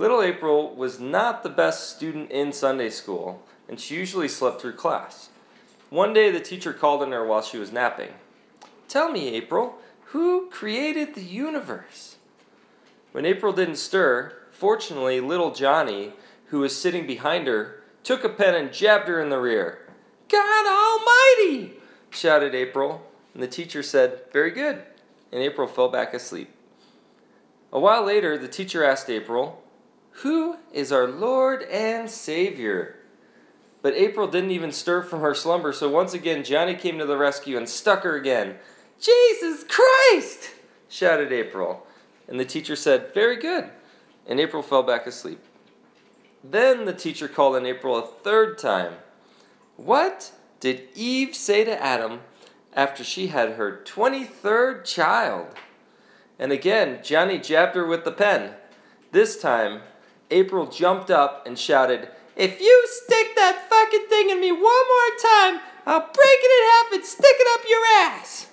Little April was not the best student in Sunday school, and she usually slept through class. One day, the teacher called on her while she was napping. Tell me, April, who created the universe? When April didn't stir, fortunately, little Johnny, who was sitting behind her, took a pen and jabbed her in the rear. God Almighty! shouted April, and the teacher said, Very good, and April fell back asleep. A while later, the teacher asked April, Who is our Lord and Savior? But April didn't even stir from her slumber, so once again Johnny came to the rescue and stuck her again. Jesus Christ! shouted April. And the teacher said, Very good. And April fell back asleep. Then the teacher called on April a third time. What did Eve say to Adam after she had her 23rd child? And again, Johnny jabbed her with the pen. This time, April jumped up and shouted, If you stick that fucking thing in me one more time, I'll break it in half and stick it up your ass!